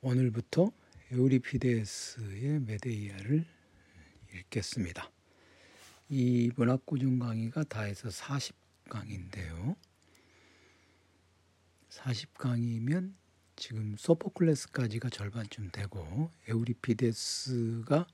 오늘부터 에우리피데스의 메데이아를 읽겠습니다. 이 문학고전 강의가 다 해서 40강인데요. 40강이면 지금 소포클레스까지가 절반쯤 되고 에우리피데스가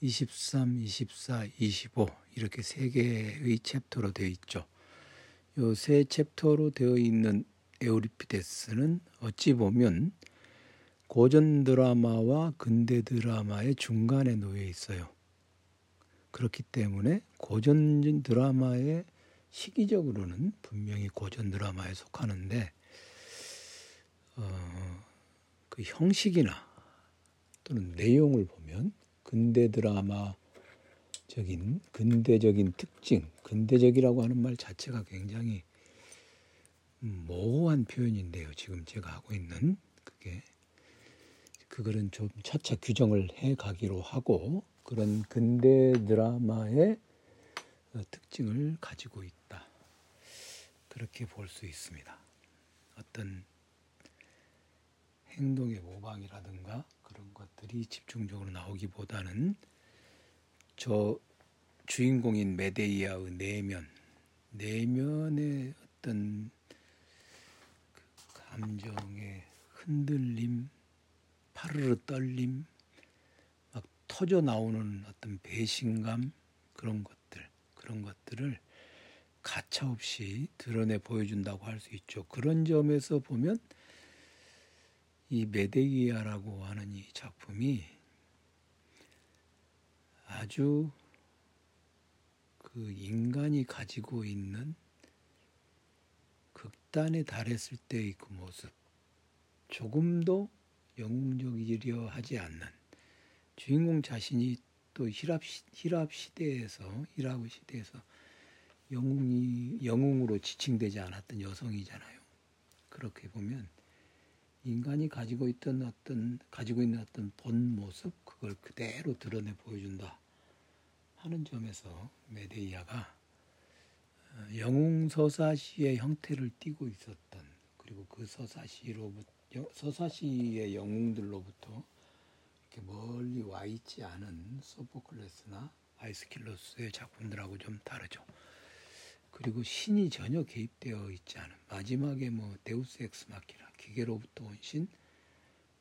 23, 24, 25 이렇게 세 개의 챕터로 되어 있죠. 요 세 챕터로 되어 있는 에우리피데스는 어찌 보면 고전 드라마와 근대 드라마의 중간에 놓여 있어요. 그렇기 때문에 고전 드라마의 시기적으로는 분명히 고전 드라마에 속하는데 어, 그 형식이나 또는 내용을 보면 근대 드라마적인 근대적인 특징, 근대적이라고 하는 말 자체가 굉장히 모호한 표현인데요. 지금 제가 하고 있는 그게 그거는 좀 차차 규정을 해 가기로 하고 그런 근대 드라마의 어, 특징을 가지고 있다. 그렇게 볼 수 있습니다. 어떤 행동의 모방이라든가 그런 것들이 집중적으로 나오기보다는 저 주인공인 메데이아의 내면, 내면의 어떤 그 감정의 흔들림, 파르르 떨림, 막 터져 나오는 어떤 배신감 그런 것들 그런 것들을 가차 없이 드러내 보여준다고 할 수 있죠. 그런 점에서 보면 이 메데기아라고 하는 이 작품이 아주 그 인간이 가지고 있는 극단에 달했을 때의 그 모습 조금도 영웅적이려 하지 않는 주인공 자신이 또 히랍 히랍 시대에서 히랍 시대에서 영웅이 영웅으로 지칭되지 않았던 여성이잖아요. 그렇게 보면 인간이 가지고 있던 어떤 가지고 있는 어떤 본 모습 그걸 그대로 드러내 보여준다 하는 점에서 메데이아가 어, 영웅 서사시의 형태를 띠고 있었던 그리고 그 서사시로부터 서사시의 영웅들로부터 이렇게 멀리 와 있지 않은 소포클레스나 아이스킬로스의 작품들하고 좀 다르죠. 그리고 신이 전혀 개입되어 있지 않은 마지막에 뭐 데우스 엑스 마키나 기계로부터 온 신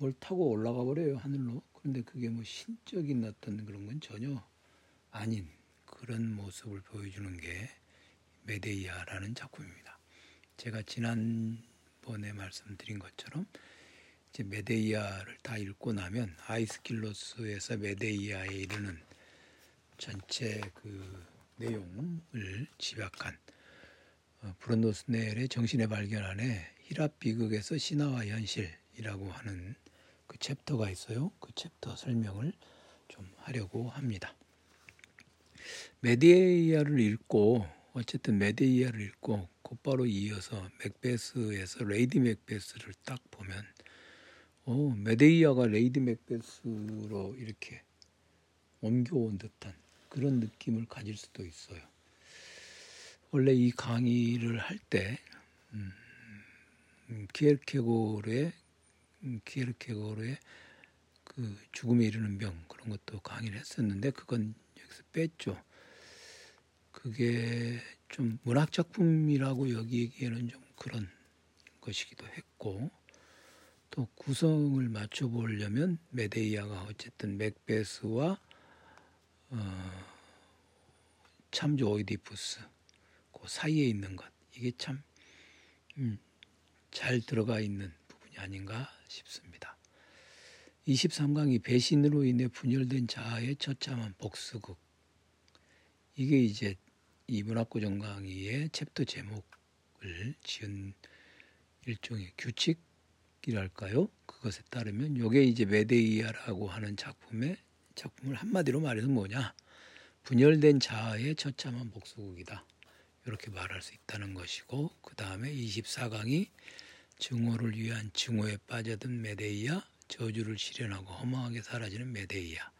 뭘 타고 올라가 버려요 하늘로 그런데 그게 뭐 신적인 어떤 그런 건 전혀 아닌 그런 모습을 보여주는 게 메데이아라는 작품입니다. 제가 지난 번에 말씀드린 것처럼 이제 메데이아를 다 읽고 나면 아이스킬로스에서 메데이아에 이르는 전체 그 내용을 집약한 어, 브루노 스넬의 정신의 발견 안에 희랍 비극에서 신화와 현실이라고 하는 그 챕터가 있어요. 그 챕터 설명을 좀 하려고 합니다. 메데이아를 읽고 어쨌든 메데이아를 읽고 곧바로 이어서 맥베스에서 레이디 맥베스를 딱 보면 어, 메데이아가 레이디 맥베스로 이렇게 옮겨온 듯한 그런 느낌을 가질 수도 있어요. 원래 이 강의를 할때 음, 음, 키에르케고르의 음, 키에르케고르의 그 죽음에 이르는 병 그런 것도 강의를 했었는데 그건 여기서 뺐죠. 그게 좀 문학 작품이라고 여기기에는 좀 그런 것이기도 했고 또 구성을 맞춰 보려면 메데이아가 어쨌든 맥베스와 어, 참조 오이디푸스 그 사이에 있는 것 이게 참잘 음, 들어가 있는 부분이 아닌가 싶습니다. 23강이 배신으로 인해 분열된 자아의 처참한 복수극 이게 이제 이 문학고전 강의의 챕터 제목을 지은 일종의 규칙이랄까요? 그것에 따르면 요게 이제 메데이아라고 하는 작품의 작품을 한마디로 말해서 뭐냐? 분열된 자아의 처참한 복수극이다. 이렇게 말할 수 있다는 것이고 그 다음에 24강이 증오를 위한 증오에 빠져든 메데이아 저주를 실현하고 허망하게 사라지는 메데이아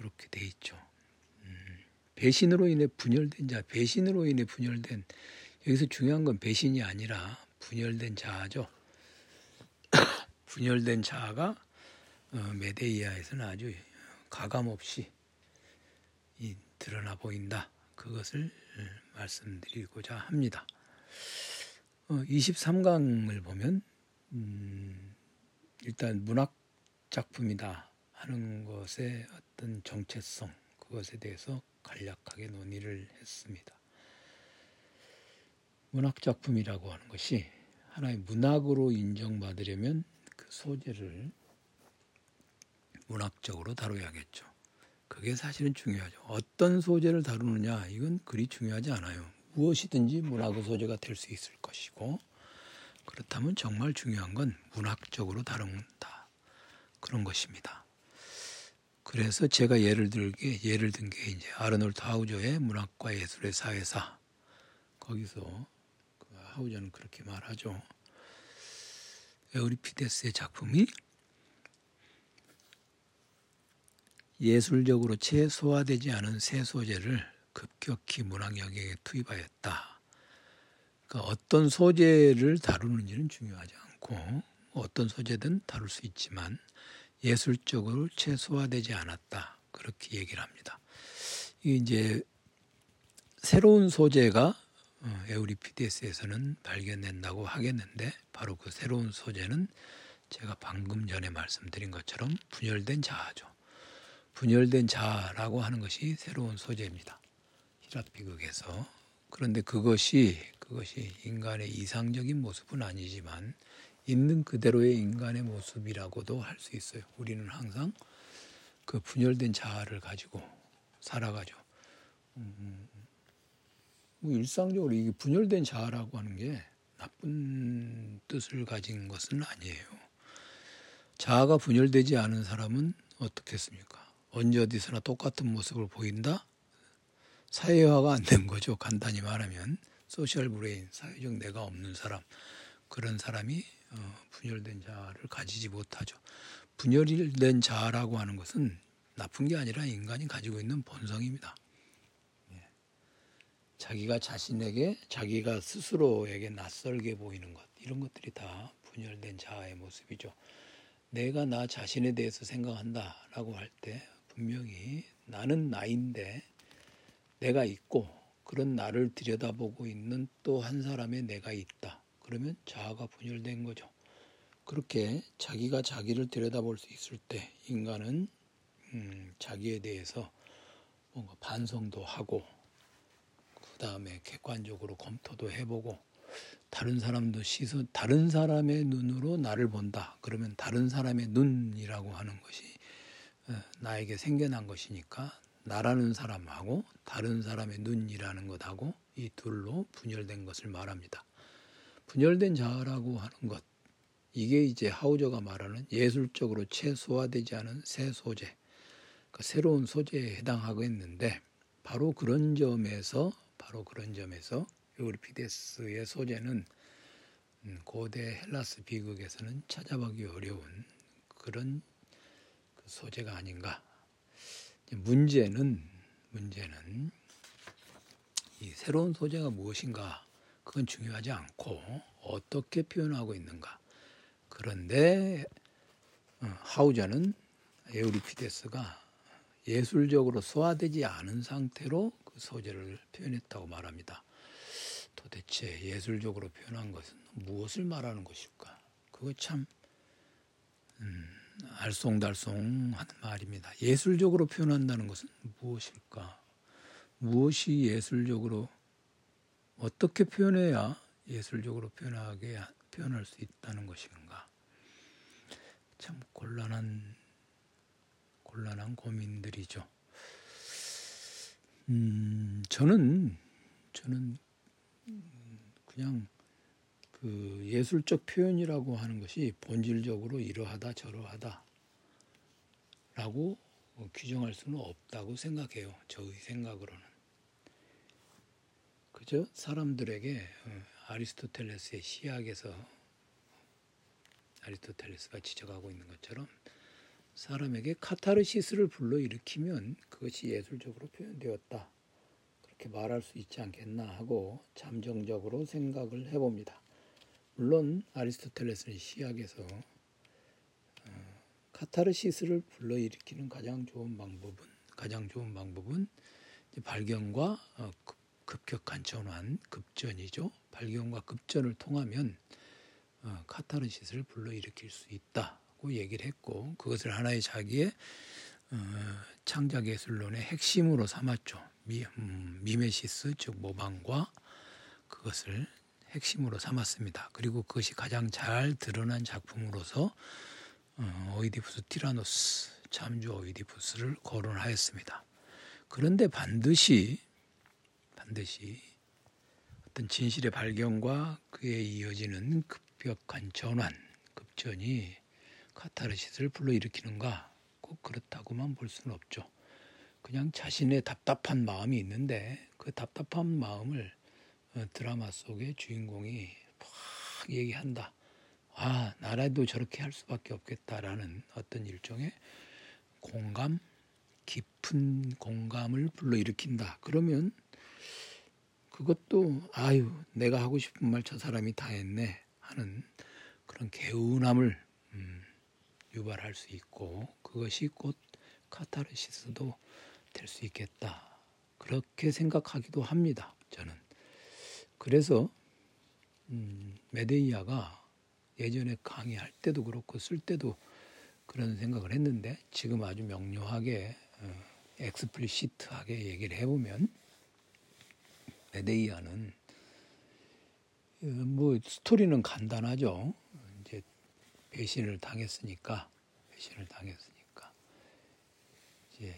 이렇게 돼 있죠. 배신으로 인해 분열된 자, 배신으로 인해 분열된 여기서 중요한 건 배신이 아니라 분열된 자아죠. 분열된 자아가 어, 메데이아에서는 아주 가감 없이 드러나 보인다. 그것을 말씀드리고자 합니다. 23강을 어, 보면 음, 일단 문학 작품이다 하는 것의 어떤 정체성 그것에 대해서 간략하게 논의를 했습니다. 문학 작품이라고 하는 것이 하나의 문학으로 인정받으려면 그 소재를 문학적으로 다뤄야겠죠. 그게 사실은 중요하죠. 어떤 소재를 다루느냐 이건 그리 중요하지 않아요. 무엇이든지 문학의 소재가 될 수 있을 것이고 그렇다면 정말 중요한 건 문학적으로 다룬다 그런 것입니다. 그래서 제가 예를 들게 예를 든 게 이제 아르놀트 하우저의 문학과 예술의 사회사 거기서 하우저는 그렇게 말하죠. 에우리피데스의 작품이 예술적으로 채 소화되지 않은 새 소재를 급격히 문학 영역에 투입하였다. 그러니까 어떤 소재를 다루는지는 중요하지 않고 어떤 소재든 다룰 수 있지만 예술적으로 채 소화되지 않았다. 그렇게 얘기를 합니다. 이제 새로운 소재가 어, 에우리피데스에서는 발견된다고 하겠는데 바로 그 새로운 소재는 제가 방금 전에 말씀드린 것처럼 분열된 자아죠. 분열된 자아라고 하는 것이 새로운 소재입니다. 히랍 비극에서 그런데 그것이 그것이 인간의 이상적인 모습은 아니지만 있는 그대로의 인간의 모습이라고도 할 수 있어요. 우리는 항상 그 분열된 자아를 가지고 살아가죠. 음, 음, 음. 뭐 일상적으로 이게 분열된 자아라고 하는 게 나쁜 뜻을 가진 것은 아니에요. 자아가 분열되지 않은 사람은 어떻겠습니까? 언제 어디서나 똑같은 모습을 보인다? 사회화가 안 된 거죠. 간단히 말하면 social brain, 사회적 내가 없는 사람 그런 사람이 어, 분열된 자아를 가지지 못하죠. 분열된 자아라고 하는 것은 나쁜 게 아니라 인간이 가지고 있는 본성입니다. 자기가 자신에게 자기가 스스로에게 낯설게 보이는 것 이런 것들이 다 분열된 자아의 모습이죠. 내가 나 자신에 대해서 생각한다라고 할 때 분명히 나는 나인데 내가 있고 그런 나를 들여다보고 있는 또 한 사람의 내가 있다. 그러면 자아가 분열된 거죠. 그렇게 자기가 자기를 들여다볼 수 있을 때 인간은 음, 자기에 대해서 뭔가 반성도 하고 다음에 객관적으로 검토도 해보고 다른 사람도 시선 다른 사람의 눈으로 나를 본다. 그러면 다른 사람의 눈이라고 하는 것이 어, 나에게 생겨난 것이니까 나라는 사람하고 다른 사람의 눈이라는 것하고 이 둘로 분열된 것을 말합니다. 분열된 자아라고 하는 것 이게 이제 하우저가 말하는 예술적으로 최소화되지 않은 새 소재, 그 새로운 소재에 해당하고있는데 바로 그런 점에서 바로 그런 점에서 에우리피데스의 소재는 음, 고대 헬라스 비극에서는 찾아보기 어려운 그런 그 소재가 아닌가. 문제는 문제는 이 새로운 소재가 무엇인가 그건 중요하지 않고 어떻게 표현하고 있는가. 그런데 어, 하우저는 에우리피데스가 예술적으로 소화되지 않은 상태로 그 소재를 표현했다고 말합니다. 도대체 예술적으로 표현한 것은 무엇을 말하는 것일까? 그거 참 음, 알쏭달쏭한 말입니다. 예술적으로 표현한다는 것은 무엇일까? 무엇이 예술적으로 어떻게 표현해야 예술적으로 표현하게 표현할 수 있다는 것인가? 참 곤란한 곤란한 고민들이죠. 음, 저는 저는 그냥 그 예술적 표현이라고 하는 것이 본질적으로 이러하다 저러하다라고 규정할 수는 없다고 생각해요. 저의 생각으로는. 그저 사람들에게 어, 아리스토텔레스의 시학에서 아리스토텔레스가 지적하고 있는 것처럼 사람에게 카타르시스를 불러일으키면 그것이 예술적으로 표현되었다. 그렇게 말할 수 있지 않겠나 하고 잠정적으로 생각을 해봅니다. 물론 아리스토텔레스는 시학에서 카타르시스를 불러일으키는 가장 좋은 방법은 가장 좋은 방법은 발견과 어, 급격한 전환, 급전이죠. 발견과 급전을 통하면 어, 카타르시스를 불러일으킬 수 있다고 얘기를 했고 그것을 하나의 자기의 어, 창작 예술론의 핵심으로 삼았죠. 미, 음, 미메시스 즉 모방과 그것을 핵심으로 삼았습니다. 그리고 그것이 가장 잘 드러난 작품으로서 어, 오이디푸스 티라노스 참주 오이디푸스를 거론하였습니다. 그런데 반드시 반드시 어떤 진실의 발견과 그에 이어지는 급격한 전환, 급전이 카타르시스를 불러일으키는가? 꼭 그렇다고만 볼 수는 없죠. 그냥 자신의 답답한 마음이 있는데 그 답답한 마음을 어, 드라마 속의 주인공이 막 얘기한다. 아, 나라도 저렇게 할 수밖에 없겠다라는 어떤 일종의 공감, 깊은 공감을 불러일으킨다. 그러면 그것도 아유, 내가 하고 싶은 말 저 사람이 다 했네 하는 그런 개운함을 음, 유발할 수 있고 그것이 곧 카타르시스도 될 수 있겠다. 그렇게 생각하기도 합니다. 저는. 그래서 음, 메데이아가 예전에 강의할 때도 그렇고 쓸 때도 그런 생각을 했는데 지금 아주 명료하게 어, explicit하게 얘기를 해보면 메데이아는 어, 뭐 스토리는 간단하죠. 이제 배신을 당했으니까 배신을 당했으니까 이제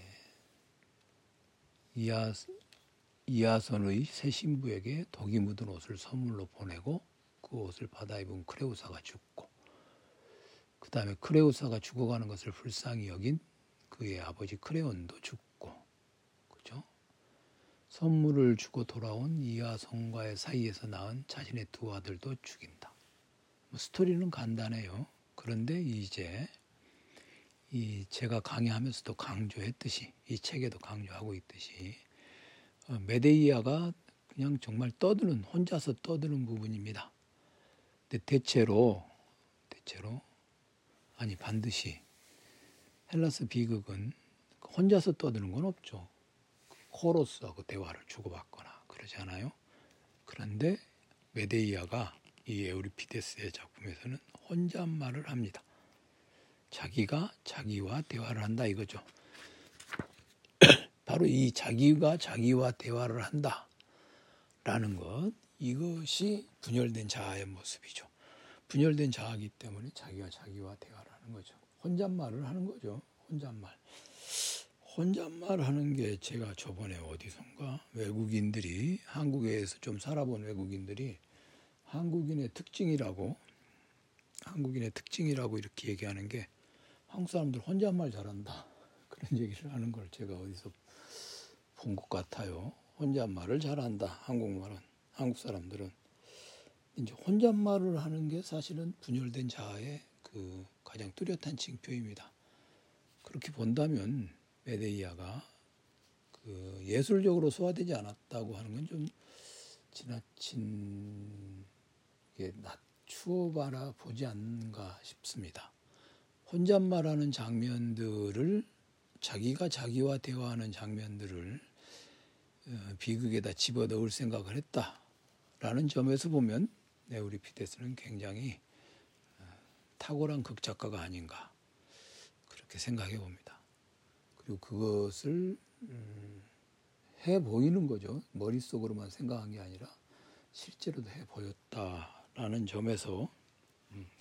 이하 이하선의 새 신부에게 독이 묻은 옷을 선물로 보내고 그 옷을 받아 입은 크레우사가 죽고 그 다음에 크레우사가 죽어가는 것을 불쌍히 여긴 그의 아버지 크레온도 죽고? 선물을 주고 돌아온 이하성과의 사이에서 낳은 자신의 두 아들도 죽인다. 뭐 스토리는 간단해요. 그런데 이제 이 제가 강의하면서도 강조했듯이 이 책에도 강조하고 있듯이 어, 메데이아가 그냥 정말 떠드는 혼자서 떠드는 부분입니다. 근데 대체로 대체로 아니 반드시 헬라스 비극은 혼자서 떠드는 건 없죠. 코로스하고 대화를 주고받거나 그러지 않아요. 그런데 메데이아가 이 에우리피데스의 작품에서는 혼잣말을 합니다. 자기가 자기와 대화를 한다 이거죠. 바로 이 자기가 자기와 대화를 한다라는 것 이것이 분열된 자아의 모습이죠. 분열된 자아기 때문에 자기가 자기와 대화를 하는 거죠. 혼잣말을 하는 거죠. 혼잣말. 혼잣말 하는 게 제가 저번에 어디선가 외국인들이 한국에서 좀 살아본 외국인들이 한국인의 특징이라고 한국인의 특징이라고 이렇게 얘기하는 게 한국 사람들 혼잣말 잘한다 그런 얘기를 하는 걸 제가 어디서 본 것 같아요. 혼잣말을 잘한다 한국말은 한국 사람들은 이제 혼잣말을 하는 게 사실은 분열된 자아의 그 가장 뚜렷한 징표입니다. 그렇게 본다면 메데이아가 그 예술적으로 소화되지 않았다고 하는 건 좀 지나친 게 낮추어 바라 보지 않는가 싶습니다. 혼잣말하는 장면들을 자기가 자기와 대화하는 장면들을 어, 비극에다 집어 넣을 생각을 했다라는 점에서 보면 네우리피데스는 굉장히 어, 탁월한 극작가가 아닌가 그렇게 생각해 봅니다. 그리고 그것을 음, 해 보이는 거죠. 머릿속으로만 생각한 게 아니라 실제로도 해 보였다라는 점에서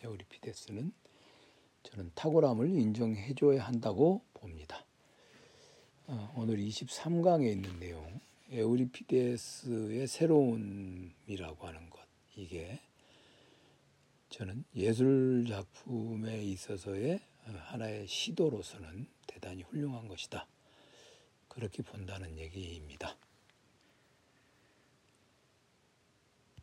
에우리피데스는 음, 저는 탁월함을 인정해 줘야 한다고 봅니다. 어, 오늘 23강에 있는 내용 에우리피데스의 새로움이라고 하는 것 이게 저는 예술 작품에 있어서의 하나의 시도로서는 대단히 훌륭한 것이다. 그렇게 본다는 얘기입니다.